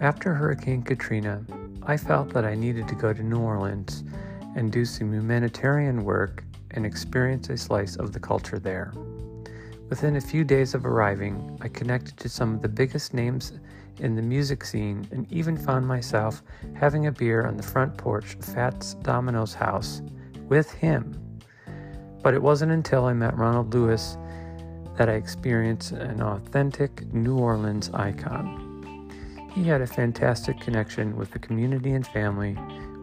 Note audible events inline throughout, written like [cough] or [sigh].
After Hurricane Katrina, I felt that I needed to go to New Orleans and do some humanitarian work and experience a slice of the culture there. Within a few days of arriving, I connected to some of the biggest names in the music scene and even found myself having a beer on the front porch of Fats Domino's house with him. But it wasn't until I met Ronald Lewis that I experienced an authentic New Orleans icon. He had a fantastic connection with the community and family,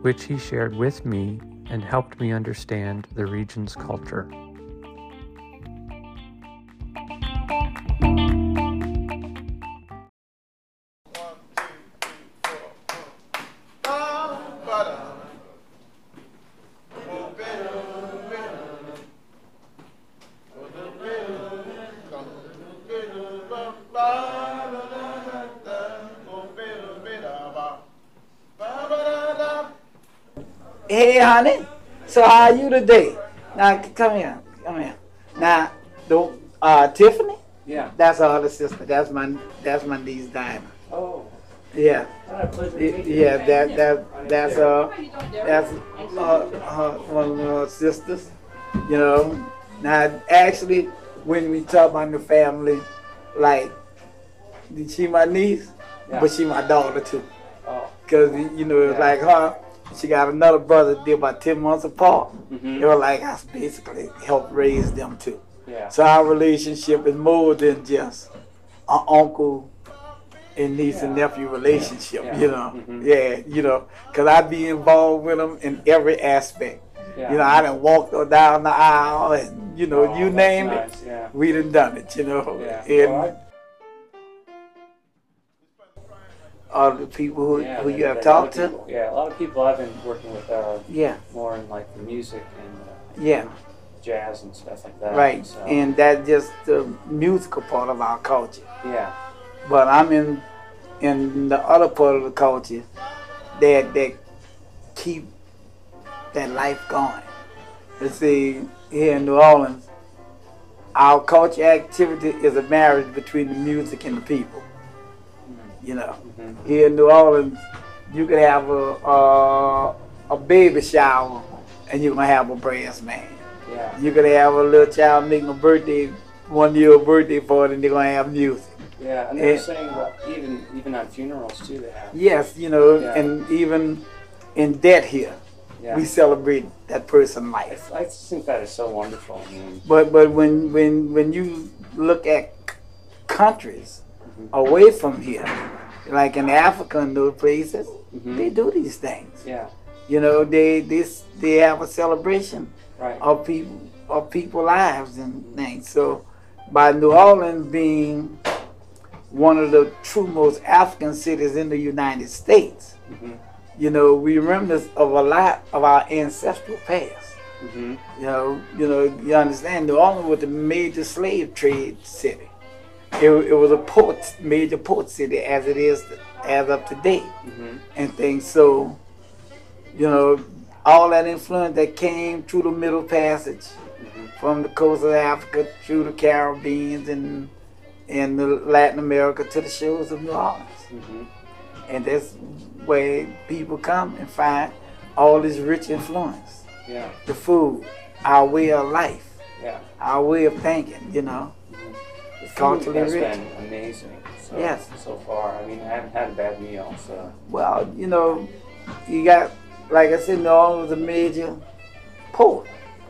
which he shared with me and helped me understand the region's culture. How are you today? Now come here, come here. Now, the uh, Tiffany. Yeah. That's our other sister. That's my that's my niece Diamond. Oh. Yeah. Yeah. That that that's uh that's uh, her, one of her sisters. You know. Now actually, when we talk about the family, like she my niece, Yeah. but she my daughter too. Oh. Cause you know, it's Yeah. like her, she got another brother. They're about ten months apart. Mhm. They were like I basically helped raise them too. Yeah. So our relationship is more than just an uncle and niece and nephew relationship. Yeah. You know, Mhm. yeah, you know, cause I be involved with them in every aspect. Yeah. You know, I done walked down the aisle, and you know, Oh, you name it, nice, Yeah. we done done it. You know, Yeah. and Well, all the people who, Yeah, who you have there are a lot talked to, people- Yeah, a lot of people I've been working with uh, yeah, more in like the music and uh, yeah. jazz and stuff like that. Right, So, and that's just the musical part of our culture. yeah, But I'm in in the other part of the culture that that keep that life going. Let's see, here in New Orleans, our culture activity is a marriage between the music and the people. You know, Mhm. here in New Orleans, you can have a a, a baby shower, and you're gonna have a brass man. yeah, You could have a little child making a birthday, one year birthday party, and they're gonna have music. yeah. And they're saying that even even on funerals too, they have. Yes, you know, Yeah. and even in death here, Yeah. we celebrate that person's life. I, think that is so wonderful. I mean, But but when when when you look at countries Mhm. away from here, like in Africa and those places, Mhm. they do these things. yeah, You know, they this they have a celebration right. of people of people lives and things. So by New Orleans being one of the true most African cities in the United States, Mhm. you know, we remember of a lot of our ancestral past. Mhm. You know, you know, you understand New Orleans was a major slave trade city. It, it was a port, major port city as it is as of today Mhm. and things. So, you know, all that influence that came through the Middle Passage Mhm. from the coast of Africa through the Caribbean and and the Latin America to the shores of New Orleans. Mhm. And that's where people come and find all this rich influence. Yeah. The food, our way of life, Yeah. our way of thinking, you know. Food has rich. been amazing. So, Yes. So far, I mean, I haven't had a bad meal. So. Well, you know, you got, like I said, New Orleans was a major port.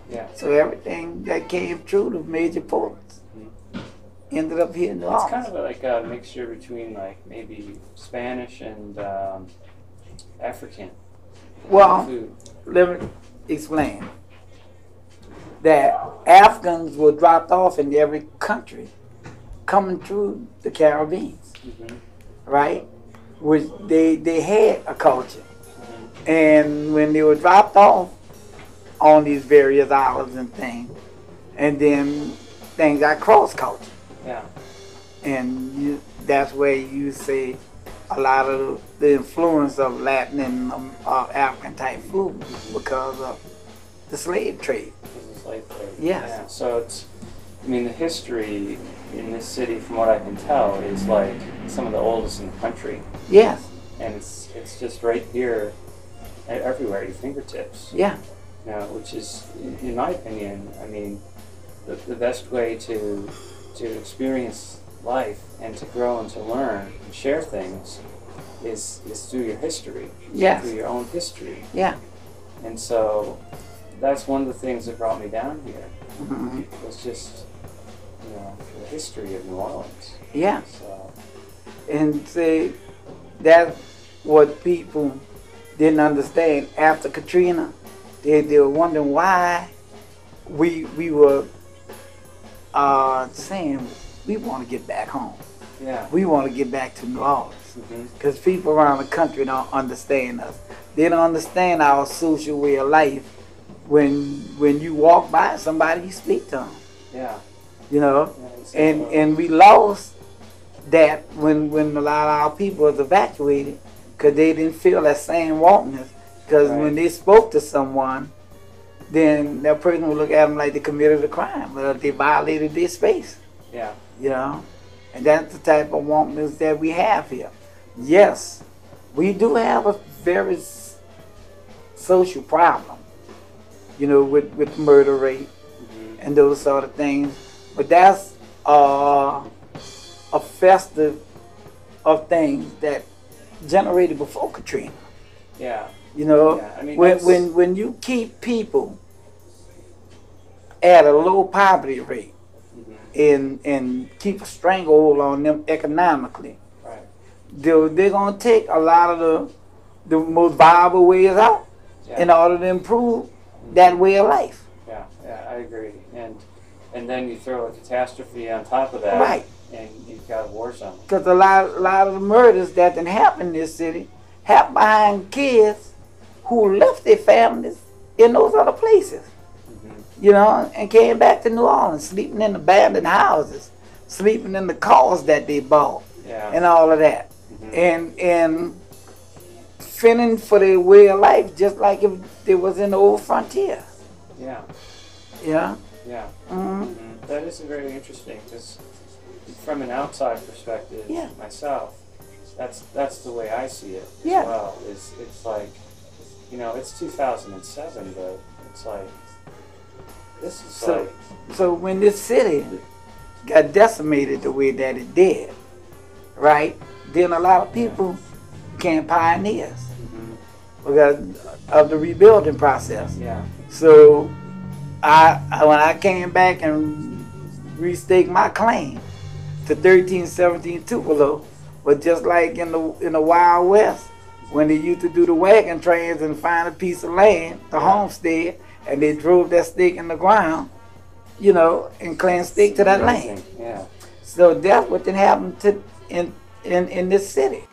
Yeah. So everything that came through the major ports ended up here in New It's kind of like a mixture between like maybe Spanish and um, African Well, food. let me explain. That Africans were dropped off in every country coming through the Caribbean, Mhm. right? Which they they had a culture. And when they were dropped off on these various islands and things, and then things got cross culture. Yeah. And you, that's where you see a lot of the influence of Latin and um, uh, African type food because of the slave trade. Is slave trade. Yes. Yeah. So it's, I mean, the history in this city, from what I can tell, is like some of the oldest in the country. Yes, and it's it's just right here, everywhere at your fingertips. Yeah. You know, which is, in- my opinion, I mean, the, the best way to to experience life and to grow and to learn and share things is is through your history, Yes. through your own history. Yeah. And so that's one of the things that brought me down here hmm was just you know the history of New Orleans. Yeah. So And see, that's what people didn't understand after Katrina. They, they were wondering why we we were uh, saying we want to get back home. yeah. We want to get back to New Orleans. Because people around the country don't understand us. They don't understand our social way of life. When when you walk by somebody, you speak to them. Yeah. You know, and and we lost that when when a lot of our people was evacuated because they didn't feel that same warmness. Because Right. when they spoke to someone, then that person would look at them like they committed a crime, or they violated their space. yeah. You know, and that's the type of warmness that we have here. Yes, we do have a very social problem. You know, with with murder rate hmm and those sort of things. But that's uh, a festive of things that generated before Katrina. Yeah. You know, Yeah, I mean, when, that's- when when you keep people at a low poverty rate hmm and and keep a stranglehold on them economically, Right. they're, they're gonna take a lot of the the most viable ways out Yeah. in order to improve that way of life. Yeah. Yeah. I agree. And then you throw a catastrophe on top of that. Right. And you've got a war zone. Because a lot, a lot of the murders that done happened in this city happened behind kids who left their families in those other places, hmm you know, and came back to New Orleans, sleeping in abandoned houses, sleeping in the cars that they bought, Yeah. and all of that, Mhm. and and fending for their way of life, just like if they was in the old frontier, yeah. know. Yeah. hmm Mhm. That is very interesting because from an outside perspective, Yeah. myself, that's that's the way I see it as Yeah. well. Is it's like, you know, it's 2007, but it's like this is So- like So when this city got decimated the way that it did, right? Then a lot of people became pioneers mhm, because of the rebuilding process. yeah, So I, when I came back and restaked my claim to 1317 Tupelo was just like in the in the Wild West when they used to do the wagon trains and find a piece of land, the homestead, and they drove that stake in the ground, you know, and claim stake to that land. Yeah. So that's what then happened to in in in this city.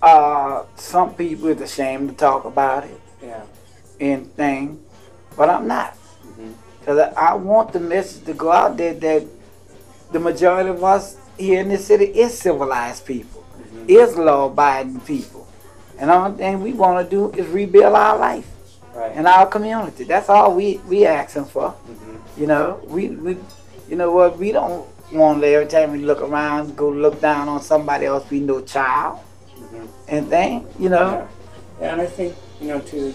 Uh, some people is ashamed to talk about it Yeah. And thing, but I'm not. hmm Cause I, want the message to go out there that the majority of us here in this city is civilized people, hmm is law-abiding people, and the only thing we want to do is rebuild our life Right. and our community. That's all we we asking for. hmm You know, we, we you know what, we don't want to every time we look around go look down on somebody else we know child hmm and thing, you know. Yeah. yeah, and I think you know, too,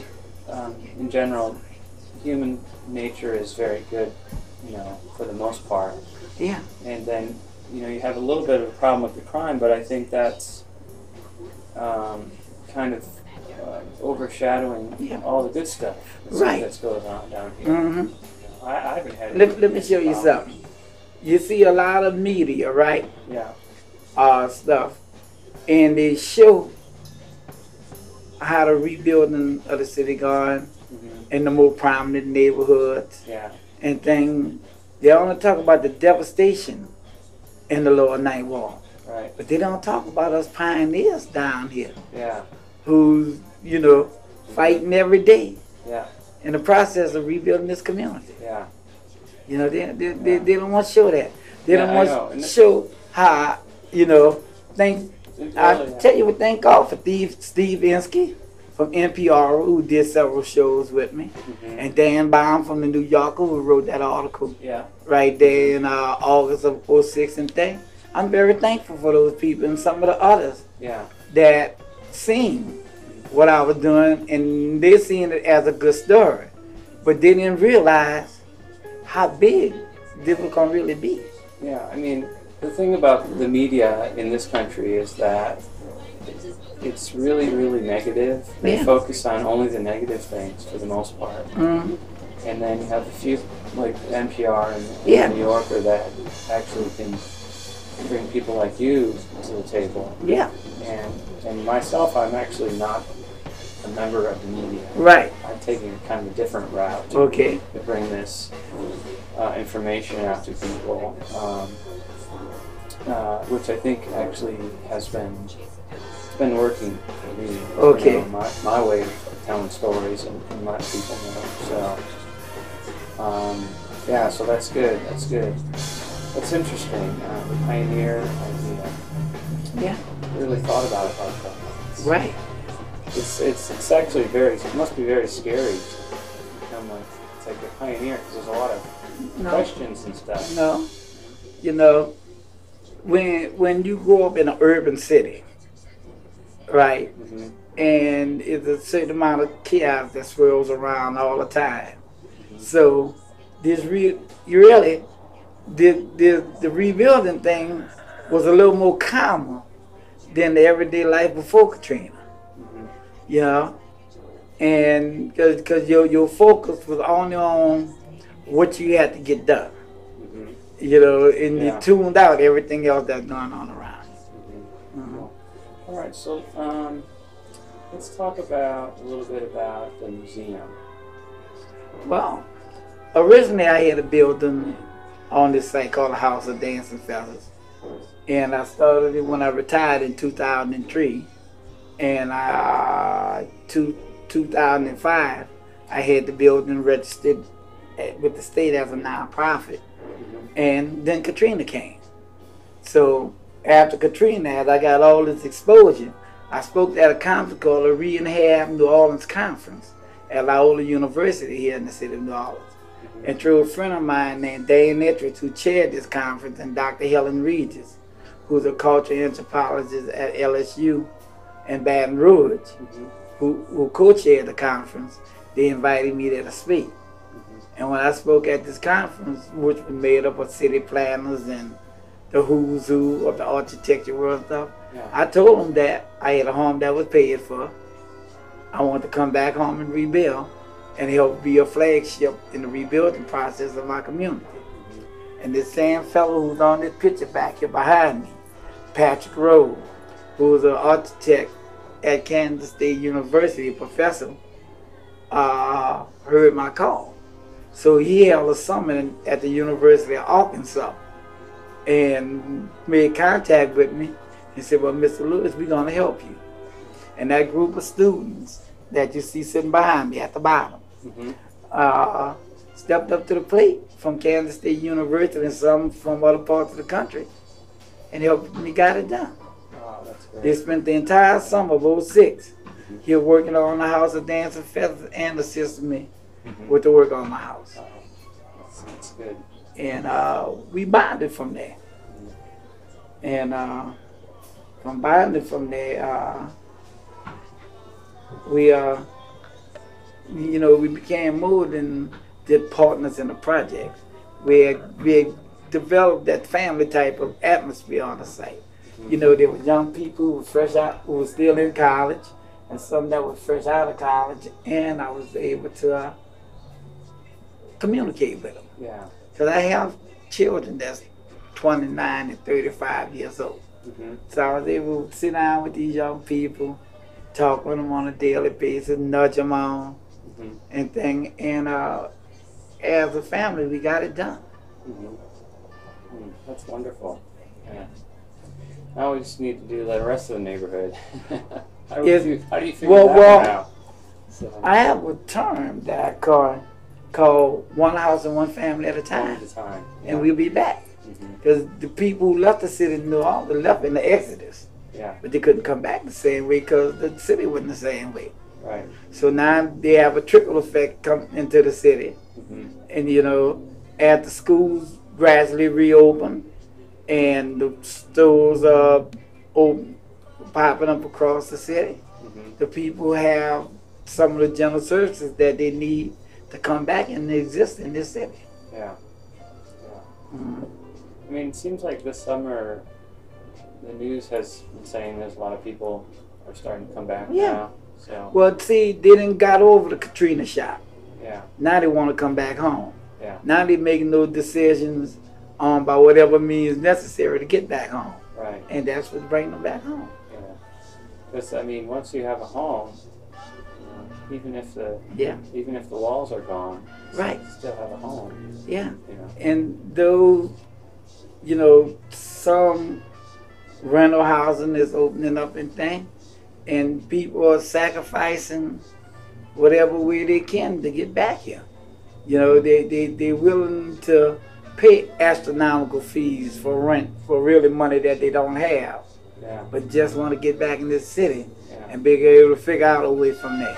um, in general, human nature is very good, you know, for the most part. Yeah. and then you know you have a little bit of a problem with the crime, but I think that's um, kind of uh, overshadowing Yeah. all the good stuff that's, Right. that's going on down here. hmm I, I haven't had. Let, let me show you problems. something. You see a lot of media, right? Yeah, Uh, stuff, and they show how the rebuilding of the city gone hmm in the more prominent neighborhoods yeah, and thing. They only talk about the devastation in the lower ninth ward. right, But they don't talk about us pioneers down here yeah, who's, you know, fighting every day yeah, in the process of rebuilding this community. yeah, You know, they, they, they, they don't want to show that. They Yeah, don't want to show how, you know, things. I tell you what, thank God for Steve, Steve Inskeep from NPR who did several shows with me. Mhm. And Dan Baum from the New Yorker who wrote that article yeah, right there in uh, August of 06 and thing. I'm very thankful for those people and some of the others Yeah. that seen what I was doing and they seen it as a good story. But they didn't realize how big this was gonna really be. Yeah, I mean, the thing about the media in this country is that it's really, really negative. They Yeah. focus on only the negative things for the most part. Mhm. And then you have a few, like NPR and, and Yeah. New Yorker, that actually can bring people like you to the table. Yeah, And, and myself, I'm actually not a member of the media. right. I'm taking a kind of a different route to, Okay. to bring this uh, information out to people, um, uh, which I think actually has been it's been working for me. you know, my, my way of telling stories and, and letting people know. So, um, yeah, so that's good. That's good. That's interesting. Uh, the pioneer idea. Yeah, Really thought about it like that. right. It's, it's, it's actually very, it must be very scary to become like, it's like a pioneer because there's a lot of No, questions and stuff. no. You know, when when you grow up in an urban city, right, hmm and it's a certain amount of chaos that swirls around all the time. So this re- really the, the the rebuilding thing was a little more calmer than the everyday life before Katrina. hmm You know, and because your your focus was only on what you had to get done. You know, and Yeah. you tuned out everything else that's going on around. you. Mhm. All right, so um, let's talk about a little bit about the museum. Well, originally I had a building on this site called the House of Dancing Feathers. And I started it when I retired in 2003. And I, two, 2005, I had the building registered at- with the state as a nonprofit. And then Katrina came. So after Katrina, as I got all this exposure, I spoke at a conference called the Rehab New Orleans Conference at Loyola University here in the city of New Orleans. And through a friend of mine named Dane Etridge, who chaired this conference, and Dr. Helen Regis, who's a cultural anthropologist at LSU in Baton Rouge, Mhm. who, who co-chaired the conference, they invited me there to speak. And when I spoke at this conference, which was made up of city planners and the who's who of the architecture world and stuff, Yeah. I told them that I had a home that was paid for. I wanted to come back home and rebuild and help be a flagship in the rebuilding process of my community. And this same fellow who's on this picture back here behind me, Patrick Rowe, who's an architect at Kansas State University, professor, uh, heard my call. So he held a summit at the University of Arkansas and made contact with me and said, Well, Mr. Lewis, we're going to help you. And that group of students that you see sitting behind me at the bottom Mhm. uh, stepped up to the plate from Kansas State University and some from other parts of the country and helped me get it done. Wow. They spent the entire summer of 06 here working on the House of Dance Dancing Feathers and assisting me Mhm. with the work on my house. That's, that's good. And uh, we bonded from there. And uh, from bonding from there, uh, we, uh, you know, we became more than the partners in the project. We had, we had developed that family type of atmosphere on the site. You know, there were young people who were fresh out, who were still in college, and some that were fresh out of college, and I was able to uh, communicate with them. Yeah. Because I have children that's 29 and 35 years old. Mm-hmm. So I was able to sit down with these young people, talk with them on a daily basis, nudge them on, hmm and thing. And uh, as a family, we got it done. Mm-hmm. Mm, that's wonderful. Yeah. Now we just need to do the rest of the neighborhood. [laughs] how, do you, how do you figure Well, that well, out? So, I have a term that I call, called one house and one family at a time, at a time. and we'll be back. Because the people who left the city in New Orleans left in the Exodus, Yeah. but they couldn't come back the same way because the city wasn't the same way. Right. So now they have a trickle effect come into the city. hmm And you know, the schools gradually reopen and the stores are open, popping up across the city. Mhm. The people have some of the general services that they need to come back and exist in this city. Yeah. Mhm. I mean, it seems like this summer, the news has been saying there's a lot of people are starting to come back Yeah. now. So Well, see, they didn't got over the Katrina shock. yeah, Now they want to come back home. yeah, Now they making those decisions um, by whatever means necessary to get back home, right, and that's what's bringing them back home. yeah. Because I mean, once you have a home, even if the Yeah, even if the walls are gone, Right. still have a home. yeah. You know. And though you know, some rental housing is opening up and thing, and people are sacrificing whatever way they can to get back here. You know, they they they're willing to pay astronomical fees for rent for really money that they don't have, Yeah, but just want to get back in this city yeah. and be able to figure out a way from there.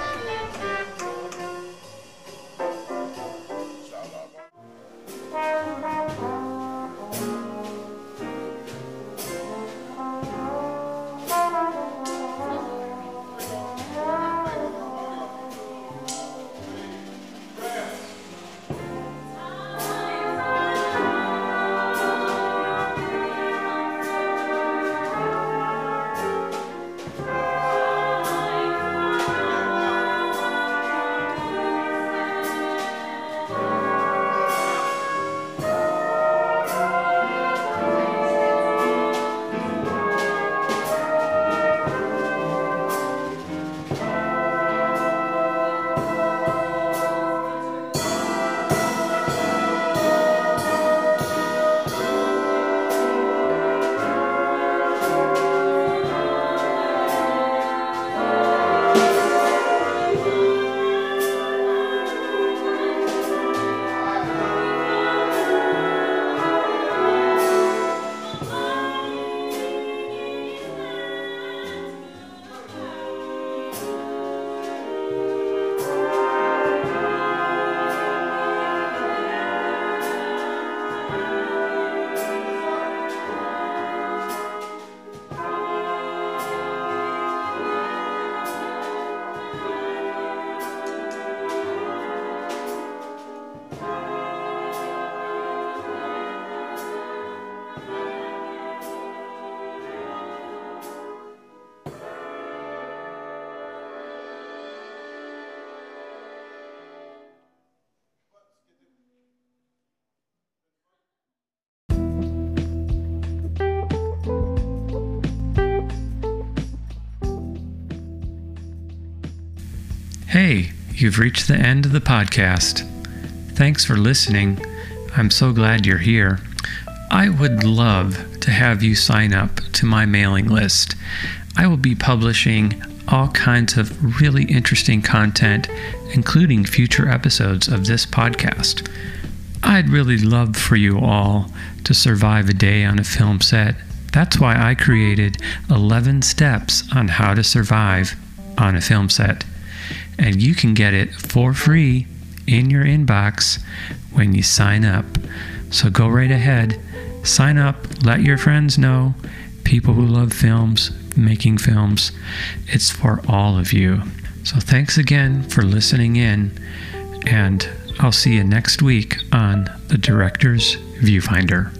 Hey, you've reached the end of the podcast. Thanks for listening. I'm so glad you're here. I would love to have you sign up to my mailing list. I will be publishing all kinds of really interesting content, including future episodes of this podcast. I'd really love for you all to survive a day on a film set. That's why I created 11 steps on how to survive on a film set. And you can get it for free in your inbox when you sign up. So go right ahead, sign up, let your friends know, people who love films, making films. It's for all of you. So thanks again for listening in, and I'll see you next week on The Director's Viewfinder.